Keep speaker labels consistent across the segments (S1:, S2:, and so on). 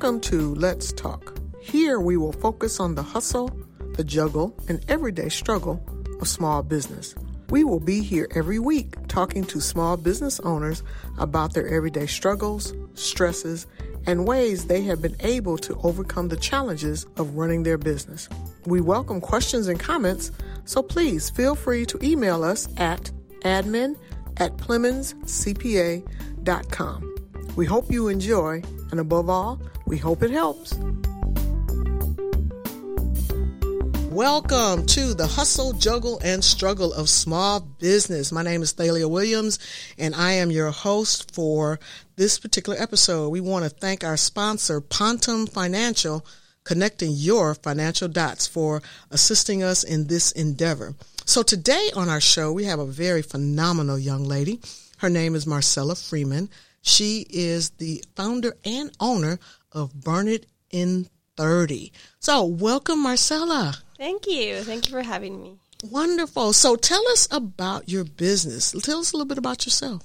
S1: Welcome to Let's Talk. Here we will focus on the hustle, the juggle, and everyday struggle of small business. We will be here every week talking to small business owners about their everyday struggles, stresses, and ways they have been able to overcome the challenges of running their business. We welcome questions and comments, so please feel free to email us at admin at PlemonsCPA.com. We hope you enjoy, and above all, we hope it helps. Welcome to the hustle, juggle, and struggle of small business. My name is Thalia Williams, and I am your host for this particular episode. We want to thank our sponsor, Pontem Financial, connecting your financial dots for assisting us in this endeavor. So today on our show, we have a very phenomenal young lady. Her name is Marcela Freeman. She is the founder and owner of Burn It in 30. So welcome, Marcela.
S2: Thank you. Thank you for having me.
S1: Wonderful. So tell us about your business. Tell us a little bit about yourself.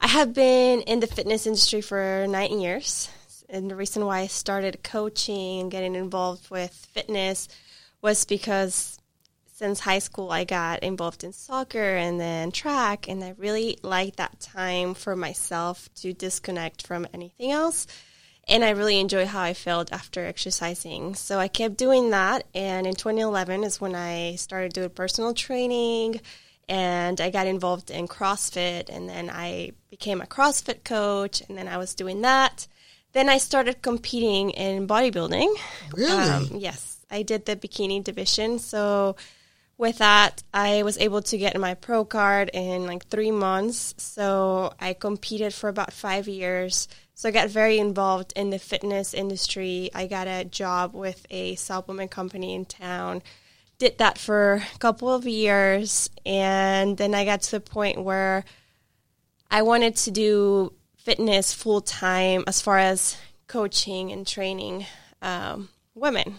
S2: I have been in the fitness industry for nine years. And the reason why I started coaching and getting involved with fitness was because since high school, I got involved in soccer and then track, and I really liked that time for myself to disconnect from anything else. And I really enjoy how I felt after exercising. So I kept doing that. And in 2011 is when I started doing personal training and I got involved in CrossFit. And then I became a CrossFit coach. And then I was doing that. Then I started competing in bodybuilding.
S1: Really?
S2: Um, yes. I did the bikini division. So with that, I was able to get my pro card in like three months. So I competed for about five years. So I got very involved in the fitness industry. I got a job with a supplement company in town. Did that for a couple of years. And then I got to the point where I wanted to do fitness full time as far as coaching and training um, women.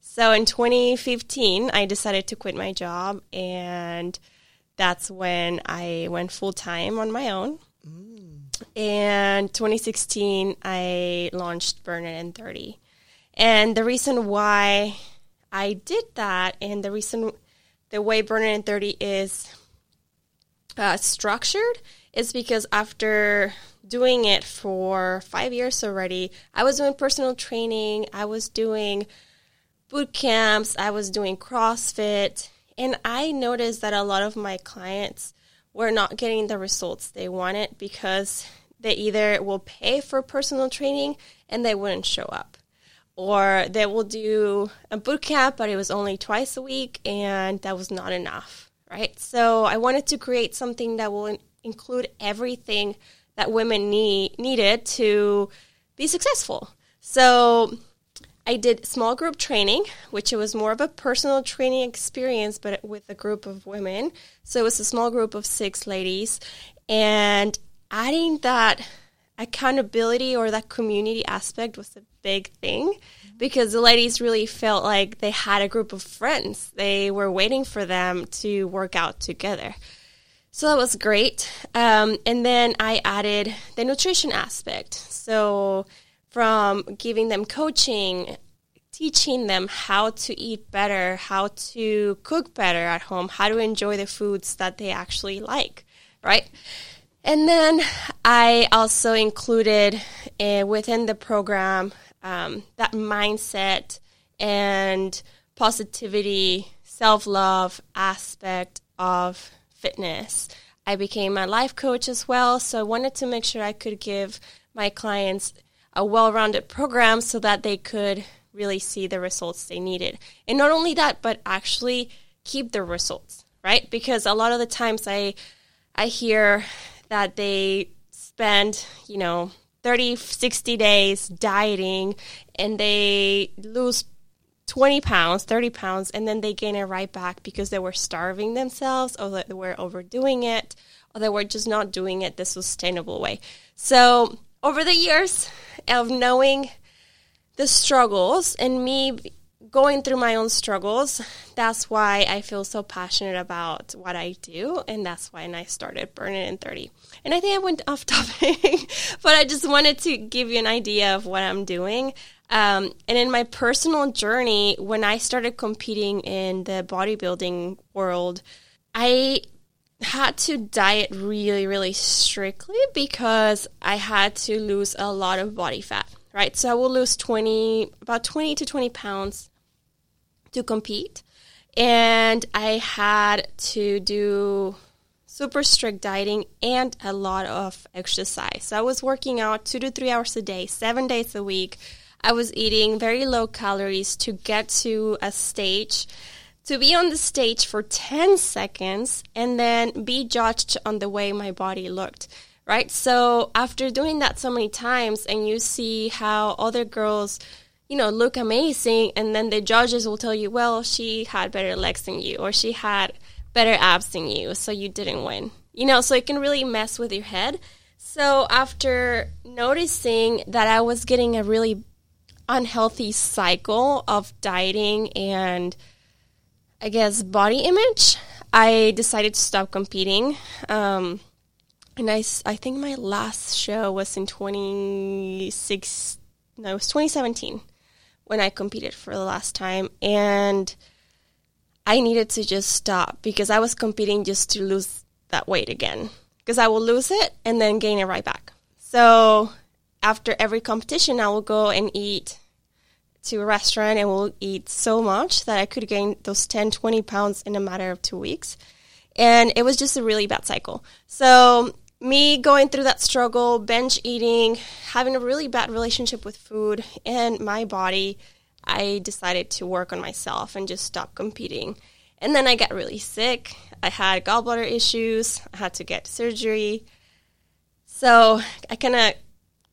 S2: So in 2015, I decided to quit my job, and that's when I went full time on my own. And 2016, I launched Burn It in 30. And the reason why I did that, and the reason the way Burn It in 30 is uh, structured, is because after doing it for five years already, I was doing personal training, I was doing boot camps, I was doing CrossFit, and I noticed that a lot of my clients were not getting the results they wanted because they either will pay for personal training and they wouldn't show up. Or they will do a boot camp, but it was only twice a week and that was not enough, right? So I wanted to create something that will in- include everything that women need needed to be successful. So I did small group training, which it was more of a personal training experience, but with a group of women. So it was a small group of six ladies. And adding that accountability or that community aspect was a big thing because the ladies really felt like they had a group of friends. They were waiting for them to work out together. So that was great. Um, and then I added the nutrition aspect. So from giving them coaching, teaching them how to eat better, how to cook better at home, how to enjoy the foods that they actually like, right? And then I also included uh, within the program um, that mindset and positivity, self love aspect of fitness. I became a life coach as well, so I wanted to make sure I could give my clients a well-rounded program so that they could really see the results they needed. And not only that, but actually keep the results, right? Because a lot of the times I I hear that they spend, you know, 30, 60 days dieting and they lose 20 pounds, 30 pounds, and then they gain it right back because they were starving themselves or that they were overdoing it or they were just not doing it the sustainable way. So over the years of knowing the struggles and me going through my own struggles, that's why I feel so passionate about what I do. And that's why I started Burn It in 30. And I think I went off topic, but I just wanted to give you an idea of what I'm doing. Um, and in my personal journey, when I started competing in the bodybuilding world, I had to diet really, really strictly because I had to lose a lot of body fat, right? So I will lose 20, about 20 to 20 pounds to compete. And I had to do super strict dieting and a lot of exercise. So I was working out two to three hours a day, seven days a week. I was eating very low calories to get to a stage to be on the stage for 10 seconds and then be judged on the way my body looked right so after doing that so many times and you see how other girls you know look amazing and then the judges will tell you well she had better legs than you or she had better abs than you so you didn't win. You know so it can really mess with your head. So after noticing that i was getting a really unhealthy cycle of dieting and I guess, body image, I decided to stop competing. Um, and I, I think my last show was in 26, no, it was 2017 when I competed for the last time. And I needed to just stop because I was competing just to lose that weight again. Because I will lose it and then gain it right back. So after every competition, I will go and eat to a restaurant and will eat so much that I could gain those 10, 20 pounds in a matter of two weeks. And it was just a really bad cycle. So, me going through that struggle, binge eating, having a really bad relationship with food and my body, I decided to work on myself and just stop competing. And then I got really sick. I had gallbladder issues. I had to get surgery. So I kind of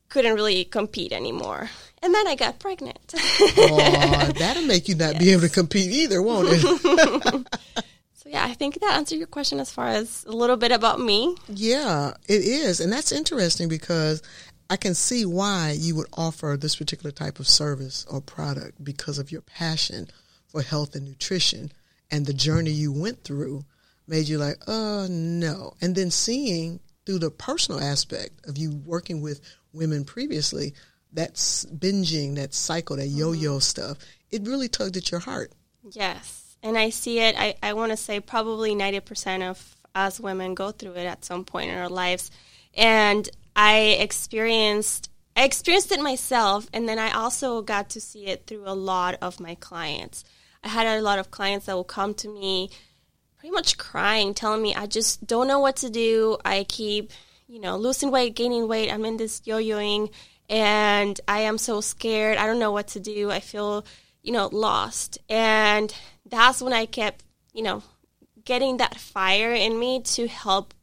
S2: couldn't really compete anymore. And then I got pregnant.
S1: oh, that'll make you not yes. be able to compete either, won't it?
S2: so yeah, I think that answered your question as far as a little bit about me.
S1: Yeah, it is. And that's interesting because I can see why you would offer this particular type of service or product because of your passion for health and nutrition and the journey you went through made you like, oh no. And then seeing through the personal aspect of you working with women previously, that's binging, that cycle, that yo yo mm-hmm. stuff, it really tugged at your heart.
S2: Yes. And I see it, I, I want to say probably 90% of us women go through it at some point in our lives. And I experienced I experienced it myself and then I also got to see it through a lot of my clients. I had a lot of clients that will come to me pretty much crying, telling me I just don't know what to do. I keep, you know, losing weight, gaining weight. I'm in this yo-yoing and I am so scared. I don't know what to do. I feel, you know, lost. And that's when I kept, you know, getting that fire in me to help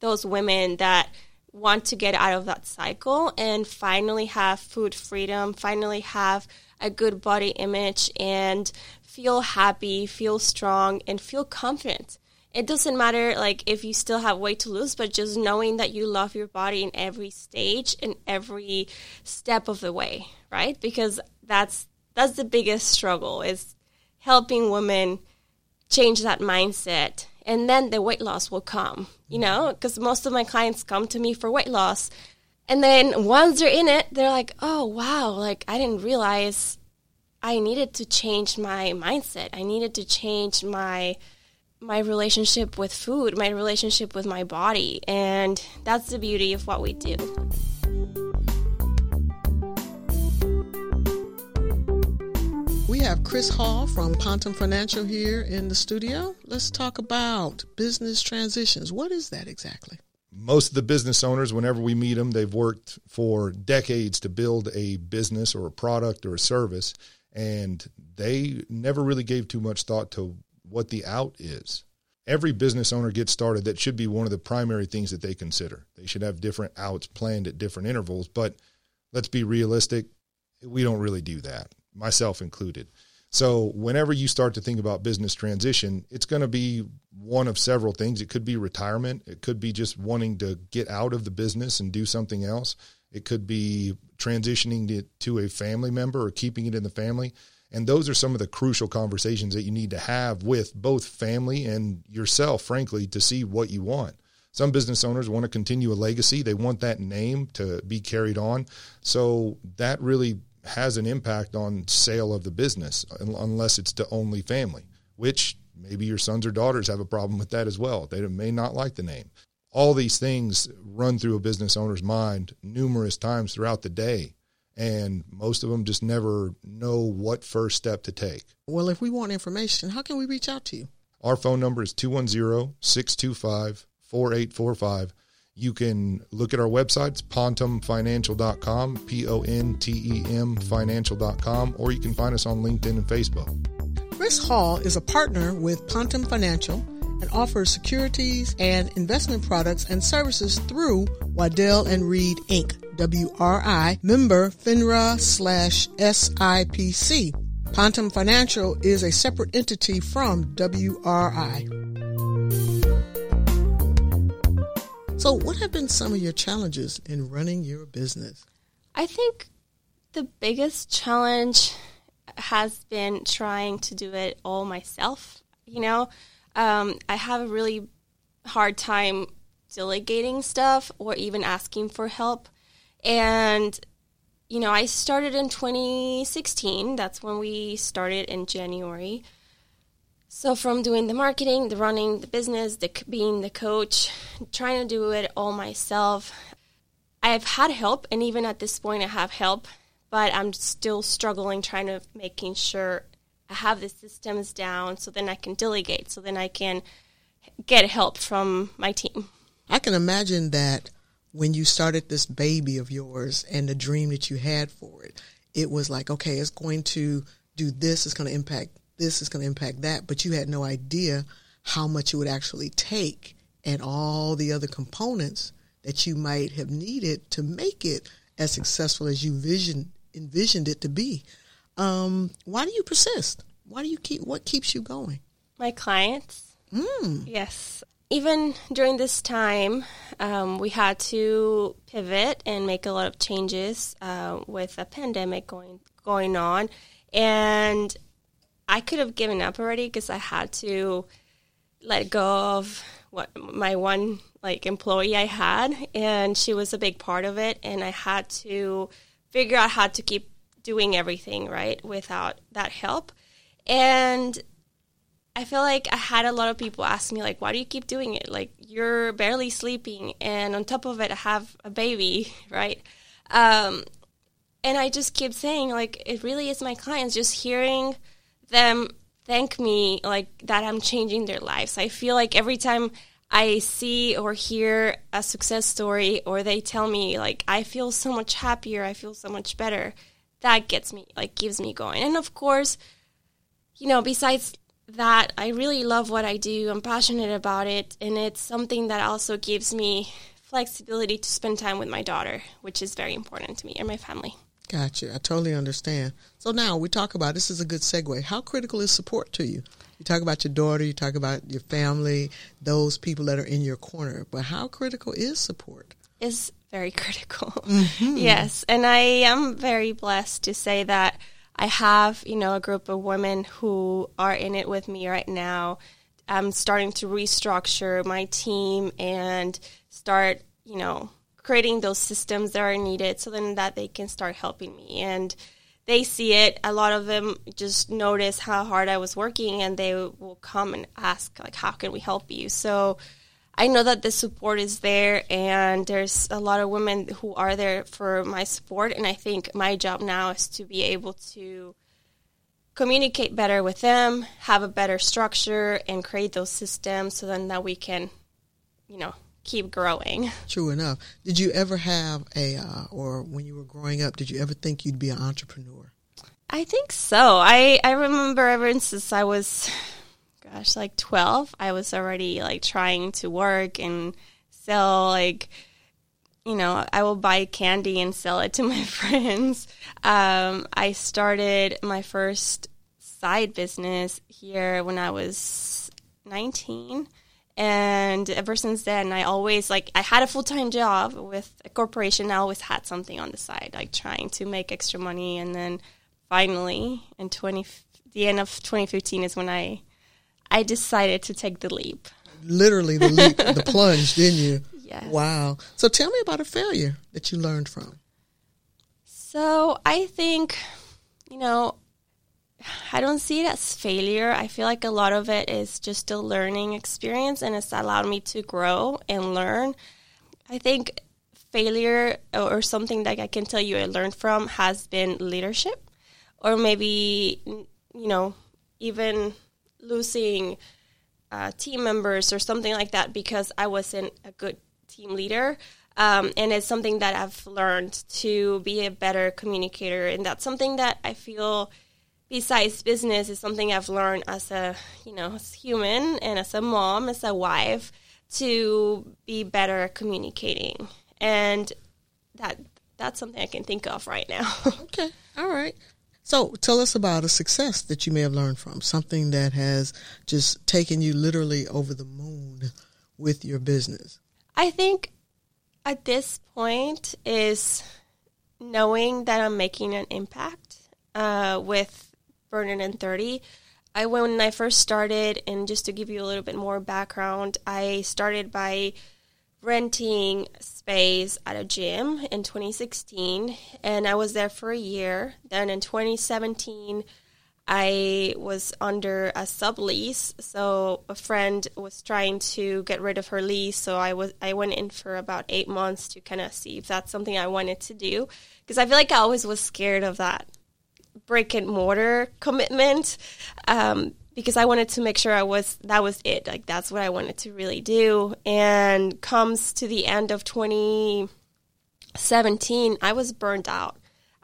S2: those women that want to get out of that cycle and finally have food freedom, finally have a good body image and feel happy, feel strong, and feel confident it doesn't matter like if you still have weight to lose but just knowing that you love your body in every stage in every step of the way right because that's that's the biggest struggle is helping women change that mindset and then the weight loss will come you know mm-hmm. because most of my clients come to me for weight loss and then once they're in it they're like oh wow like i didn't realize i needed to change my mindset i needed to change my my relationship with food, my relationship with my body. And that's the beauty of what we do.
S1: Have Chris Hall from Pontem Financial here in the studio. Let's talk about business transitions. What is that exactly?
S3: Most of the business owners, whenever we meet them, they've worked for decades to build a business or a product or a service, and they never really gave too much thought to what the out is. Every business owner gets started. That should be one of the primary things that they consider. They should have different outs planned at different intervals. But let's be realistic. We don't really do that, myself included. So, whenever you start to think about business transition, it's going to be one of several things. It could be retirement. It could be just wanting to get out of the business and do something else. It could be transitioning it to a family member or keeping it in the family. And those are some of the crucial conversations that you need to have with both family and yourself, frankly, to see what you want. Some business owners want to continue a legacy. They want that name to be carried on. So that really has an impact on sale of the business unless it's to only family, which maybe your sons or daughters have a problem with that as well. They may not like the name. All these things run through a business owner's mind numerous times throughout the day. And most of them just never know what first step to take.
S1: Well, if we want information, how can we reach out to you?
S3: Our phone number is 210 625 4845. You can look at our websites, pontemfinancial.com, P O N T E M financial.com, or you can find us on LinkedIn and Facebook.
S1: Chris Hall is a partner with Pontem Financial and offers securities and investment products and services through Waddell and Reed Inc., WRI, member FINRA slash SIPC. Pontem Financial is a separate entity from WRI. So, what have been some of your challenges in running your business?
S2: I think the biggest challenge has been trying to do it all myself. You know, um, I have a really hard time delegating stuff or even asking for help. And, you know, I started in 2016. That's when we started in January. So from doing the marketing, the running the business, the being the coach, trying to do it all myself, I've had help, and even at this point, I have help, but I'm still struggling trying to making sure I have the systems down, so then I can delegate, so then I can get help from my team.
S1: I can imagine that when you started this baby of yours and the dream that you had for it, it was like, okay, it's going to do this, it's going to impact this is going to impact that, but you had no idea how much it would actually take and all the other components that you might have needed to make it as successful as you vision envisioned it to be. Um, why do you persist? Why do you keep? What keeps you going?
S2: My clients.
S1: Mm.
S2: Yes. Even during this time, um, we had to pivot and make a lot of changes uh, with a pandemic going going on, and I could have given up already because I had to let go of what my one like employee I had, and she was a big part of it, and I had to figure out how to keep doing everything right without that help, and I feel like I had a lot of people ask me like, "Why do you keep doing it? Like you're barely sleeping, and on top of it, I have a baby, right?" Um, and I just keep saying like, it really is my clients just hearing them thank me like that I'm changing their lives. I feel like every time I see or hear a success story or they tell me like I feel so much happier, I feel so much better, that gets me like gives me going. And of course, you know, besides that, I really love what I do. I'm passionate about it and it's something that also gives me flexibility to spend time with my daughter, which is very important to me and my family.
S1: Gotcha. I totally understand. So now we talk about this is a good segue. How critical is support to you? You talk about your daughter, you talk about your family, those people that are in your corner, but how critical is support?
S2: Is very critical. Mm-hmm. yes, and I am very blessed to say that I have, you know, a group of women who are in it with me right now. I'm starting to restructure my team and start, you know, creating those systems that are needed so then that they can start helping me. And they see it. A lot of them just notice how hard i was working and they will come and ask like how can we help you? So i know that the support is there and there's a lot of women who are there for my support. And i think my job now is to be able to communicate better with them have a better structure and create those systems so then that we can you know keep growing.
S1: True enough. Did you ever have a, uh, or when you were growing up, did you ever think you'd be an entrepreneur?
S2: I think so. I, I remember ever since I was, gosh, like 12, I was already like trying to work and sell like, you know, I will buy candy and sell it to my friends. Um, I started my first side business here when I was 19 and ever since then i always like i had a full-time job with a corporation i always had something on the side like trying to make extra money and then finally in 20 the end of 2015 is when I I decided to take the leap.
S1: Literally the leap, the plunge, didn't you?
S2: Yes.
S1: Wow. So tell me about a failure that you learned from.
S2: So I think, you know, I don't see it as failure. I feel like a lot of it is just a learning experience and it's allowed me to grow and learn. I think failure or something that I can tell you I learned from has been leadership or maybe, you know, even losing uh, team members or something like that because I wasn't a good team leader. Um, and it's something that I've learned to be a better communicator, and that's something that I feel, besides business, is something I've learned as a you know as human and as a mom, as a wife, to be better at communicating, and that that's something I can think of right now.
S1: okay, all right. So tell us about a success that you may have learned from, something that has just taken you literally over the moon with your business.
S2: I think at this point is knowing that I'm making an impact uh, with Burn It in 30. I when I first started, and just to give you a little bit more background, I started by renting space at a gym in 2016, and I was there for a year. Then in 2017, I was under a sublease, so a friend was trying to get rid of her lease. So I was I went in for about eight months to kind of see if that's something I wanted to do because I feel like I always was scared of that brick and mortar commitment um, because I wanted to make sure I was that was it like that's what I wanted to really do. And comes to the end of 2017, I was burnt out.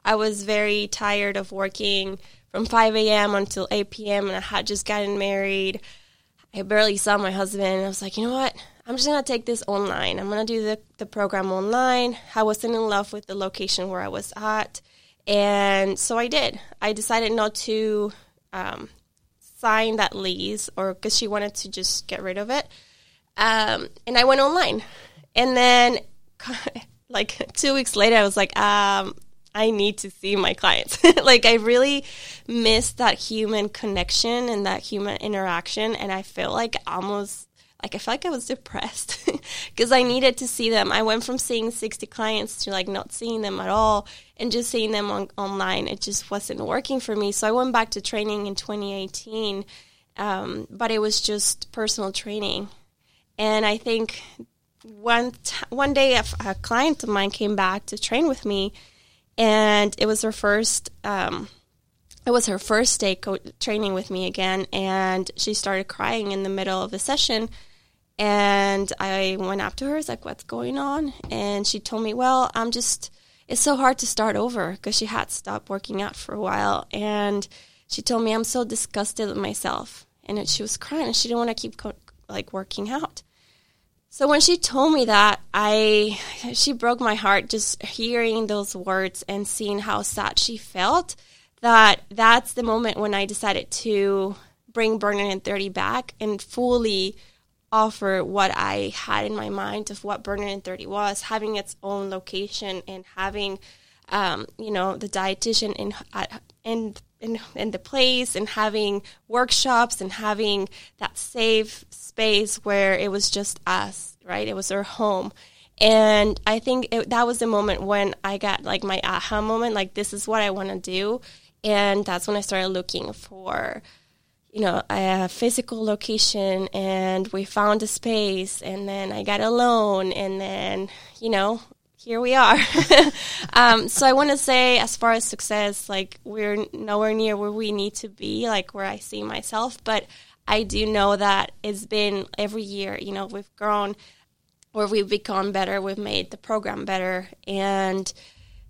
S2: I was very tired of working from 5 a.m. until 8 p.m. and I had just gotten married. I barely saw my husband. I was like, you know what? I'm just gonna take this online. I'm gonna do the, the program online. I wasn't in love with the location where I was at. And so I did. I decided not to um, sign that lease or because she wanted to just get rid of it. Um, and I went online. And then, like, two weeks later, I was like, um, I need to see my clients. like I really missed that human connection and that human interaction and I feel like almost like I felt like I was depressed because I needed to see them. I went from seeing 60 clients to like not seeing them at all and just seeing them on, online. It just wasn't working for me. So I went back to training in 2018, um, but it was just personal training. And I think one t- one day a, client of mine came back to train with me and it was her first um, it was her first day co- training with me again and she started crying in the middle of the session and i went up to her I was like what's going on? And she told me well i'm just it's so hard to start over because she had stopped working out for a while. And she told me i'm so disgusted with myself. And she was crying and she didn't want to keep co- like working out. So when she told me that, I she broke my heart just hearing those words and seeing how sad she felt. That that's the moment when I decided to bring Burn and 30 back and fully offer what I had in my mind of what Burn It in 30 was, having its own location and having, um, you know, the dietitian in at, in in, in the place and having workshops and having that safe space where it was just us, right? It was our home. And I think it, that was the moment when I got like my aha moment, like this is what I want to do. And that's when I started looking for, you know, a physical location and we found a space and then I got a loan and then, you know, here we are. um, so I want to say, as far as success, like we're nowhere near where we need to be, like where I see myself. But I do know that it's been every year. You know, we've grown, or we've become better. We've made the program better, and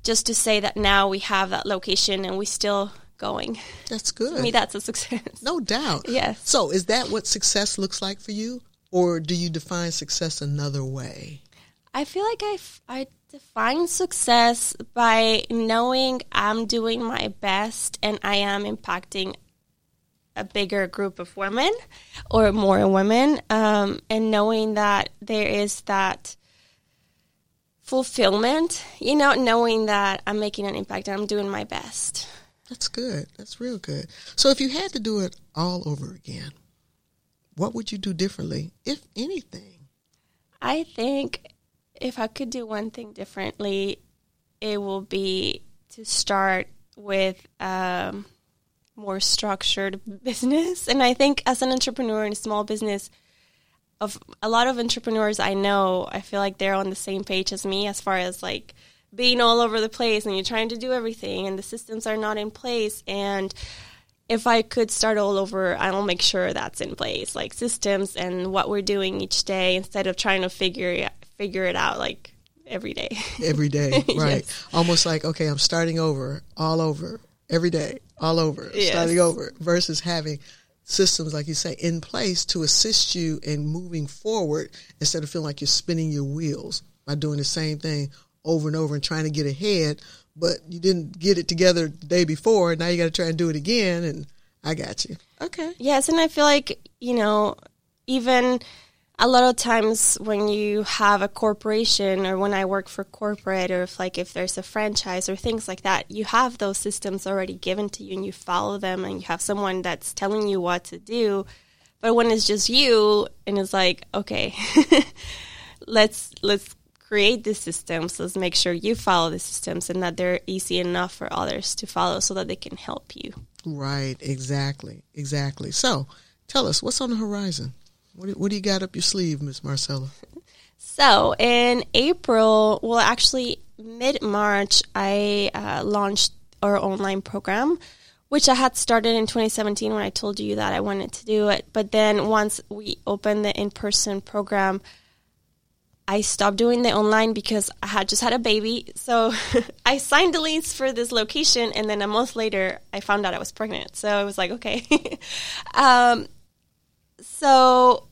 S2: just to say that now we have that location and we still going.
S1: That's good.
S2: To me, that's a success.
S1: No doubt.
S2: Yes.
S1: So, is that what success looks like for you, or do you define success another way?
S2: I feel like I, I define success by knowing I'm doing my best and I am impacting a bigger group of women or more women, um, and knowing that there is that fulfillment, you know, knowing that I'm making an impact and I'm doing my best.
S1: That's good. That's real good. So if you had to do it all over again, what would you do differently, if anything?
S2: I think if I could do one thing differently, it will be to start with um, more structured business. And I think as an entrepreneur in a small business, of a lot of entrepreneurs I know, I feel like they're on the same page as me as far as like being all over the place and you're trying to do everything and the systems are not in place and if I could start all over, I'll make sure that's in place, like systems and what we're doing each day, instead of trying to figure it, figure it out like every day.
S1: Every day, right? yes. Almost like okay, I'm starting over, all over, every day, all over, yes. starting over, versus having systems, like you say, in place to assist you in moving forward instead of feeling like you're spinning your wheels by doing the same thing over and over and trying to get ahead but you didn't get it together the day before. And Now you got to try and do it again. And I got you. Okay.
S2: Yes. And I feel like, you know, even a lot of times when you have a corporation or when I work for corporate or if like if there's a franchise or things like that, you have those systems already given to you and you follow them and you have someone that's telling you what to do. But when it's just you and it's like, okay, let's let's create the systems, let's make sure you follow the systems and that they're easy enough for others to follow so that they can help you.
S1: Right, exactly, exactly. So tell us, what's on the horizon? What do, what do you got up your sleeve, Miss Marcela?
S2: So in April, well, actually mid March, I uh, launched our online program, which I had started in 2017 when I told you that I wanted to do it. But then once we opened the in person program, I stopped doing the online because I had just had a baby. So I signed the lease for this location, and then a month later, I found out I was pregnant. So I was like, okay. um, so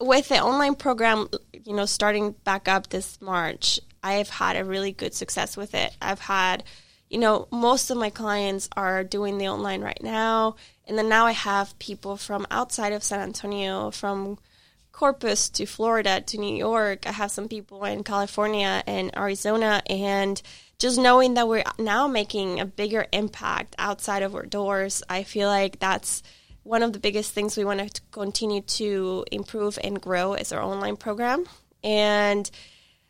S2: with the online program, you know, starting back up this March, I have had a really good success with it. I've had, you know, most of my clients are doing the online right now. And then now I have people from outside of San Antonio, from Corpus to Florida to New York. I have some people in California and Arizona, and just knowing that we're now making a bigger impact outside of our doors, I feel like that's one of the biggest things we want to continue to improve and grow is our online program. And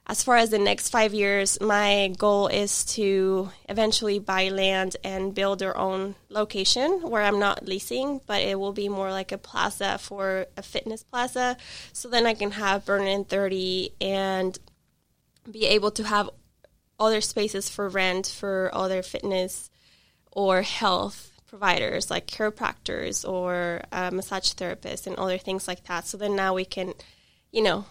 S2: as far as the next five years, my goal is to eventually buy land and build our own location where I'm not leasing, but it will be more like a plaza for a fitness plaza. So then I can have Burn in 30 and be able to have other spaces for rent for other fitness or health providers like chiropractors or uh, massage therapists and other things like that. So then now we can, you know,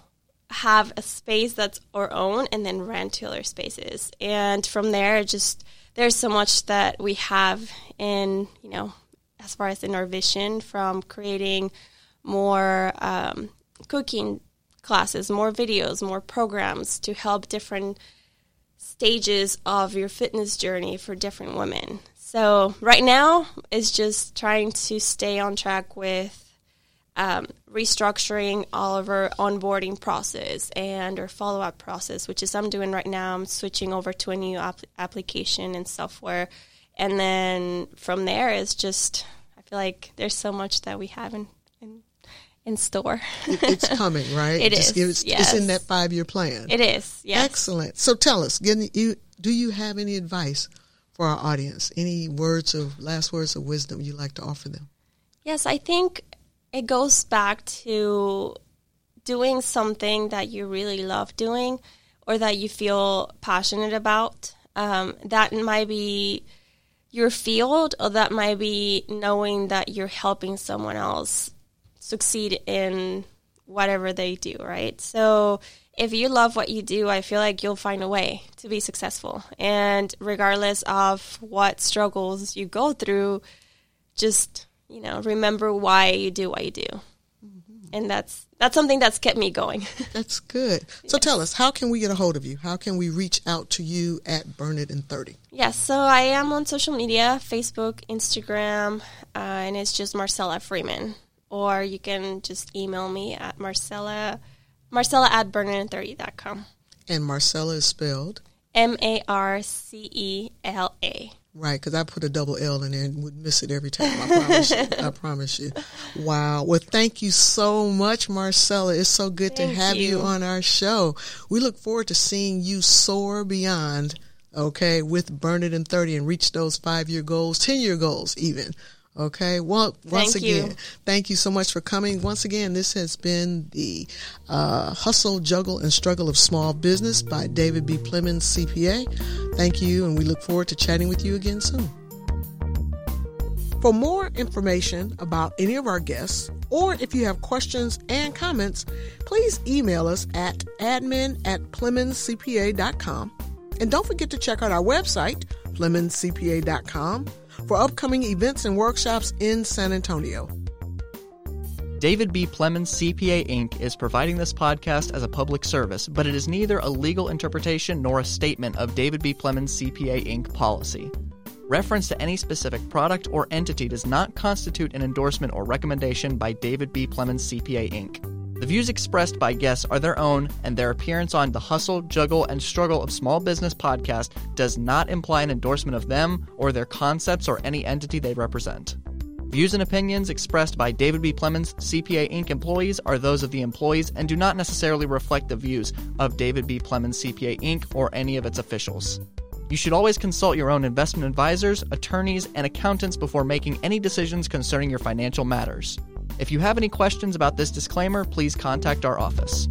S2: have a space that's our own and then rent to other spaces. And from there, just there's so much that we have in, you know, as far as in our vision from creating more um, cooking classes, more videos, more programs to help different stages of your fitness journey for different women. So right now it's just trying to stay on track with um, restructuring all of our onboarding process and our follow up process, which is I'm doing right now. I'm switching over to a new ap- application and software, and then from there is just I feel like there's so much that we have in in, in store.
S1: it's coming, right?
S2: It just is. It's, yes.
S1: it's in that five year plan.
S2: It is. Yes.
S1: Excellent. So tell us, you, do you have any advice for our audience? Any words of last words of wisdom you'd like to offer them?
S2: Yes, I think it goes back to doing something that you really love doing or that you feel passionate about. Um, that might be your field, or that might be knowing that you're helping someone else succeed in whatever they do, right? So if you love what you do, I feel like you'll find a way to be successful. And regardless of what struggles you go through, just you know, remember why you do what you do. Mm-hmm. And that's that's something that's kept me going.
S1: that's good. So yes. tell us, how can we get a hold of you? How can we reach out to you at Burn It in 30?
S2: Yes, so I am on social media, Facebook, Instagram, uh, and it's just Marcela Freeman. Or you can just email me at Marcela, Marcela at burnitin30.com.
S1: And Marcela is spelled?
S2: M A R C E L A.
S1: Right, because I put a double L in there and would miss it every time. I promise you. I promise you. Wow. Well, thank you so much, Marcela. It's so good
S2: Thank
S1: to have you.
S2: you.
S1: on our show. We look forward to seeing you soar beyond, okay, with Burn It in 30 and reach those five year goals, 10 year goals even. Okay. Well, once
S2: Thank you.
S1: again, thank you so much for coming. Once again, this has been the uh, Hustle, Juggle, and Struggle of Small Business by David B. Plemons, CPA. Thank you, and we look forward to chatting with you again soon. For more information about any of our guests, or if you have questions and comments, please email us at admin at plemonscpa.com. And don't forget to check out our website, plemonscpa.com, for upcoming events and workshops in San Antonio.
S4: David B. Plemons CPA Inc. is providing this podcast as a public service, but it is neither a legal interpretation nor a statement of David B. Plemons CPA Inc. policy. Reference to any specific product or entity does not constitute an endorsement or recommendation by David B. Plemons CPA Inc. The views expressed by guests are their own, and their appearance on the Hustle, Juggle, and Struggle of Small Business podcast does not imply an endorsement of them or their concepts or any entity they represent. Views and opinions expressed by David B. Plemons, CPA Inc. employees are those of the employees and do not necessarily reflect the views of David B. Plemons, CPA Inc. or any of its officials. You should always consult your own investment advisors, attorneys, and accountants before making any decisions concerning your financial matters. If you have any questions about this disclaimer, please contact our office.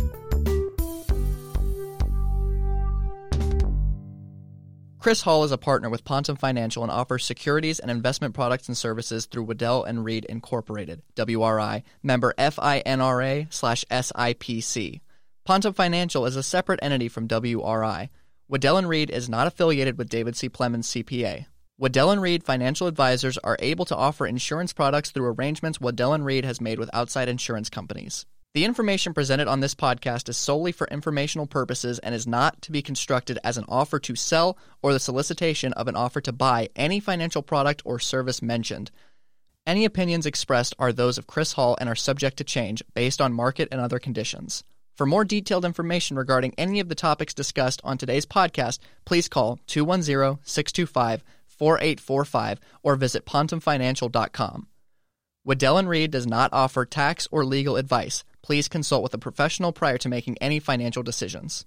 S4: Chris Hall is a partner with Pontem Financial and offers securities and investment products and services through Waddell and Reed Incorporated, WRI, member FINRA slash SIPC. Pontem Financial is a separate entity from WRI. Waddell and Reed is not affiliated with David B. Plemons CPA. Waddell and Reed financial advisors are able to offer insurance products through arrangements Waddell and Reed has made with outside insurance companies. The information presented on this podcast is solely for informational purposes and is not to be constructed as an offer to sell or the solicitation of an offer to buy any financial product or service mentioned. Any opinions expressed are those of Chris Hall and are subject to change based on market and other conditions. For more detailed information regarding any of the topics discussed on today's podcast, please call 210 625 4845 or visit pontemfinancial.com. Waddell Reed does not offer tax or legal advice. Please consult with a professional prior to making any financial decisions.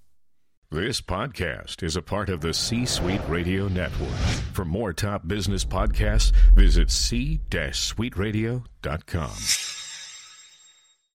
S5: This podcast is a part of the C Suite Radio Network. For more top business podcasts, visit c-suiteradio.com.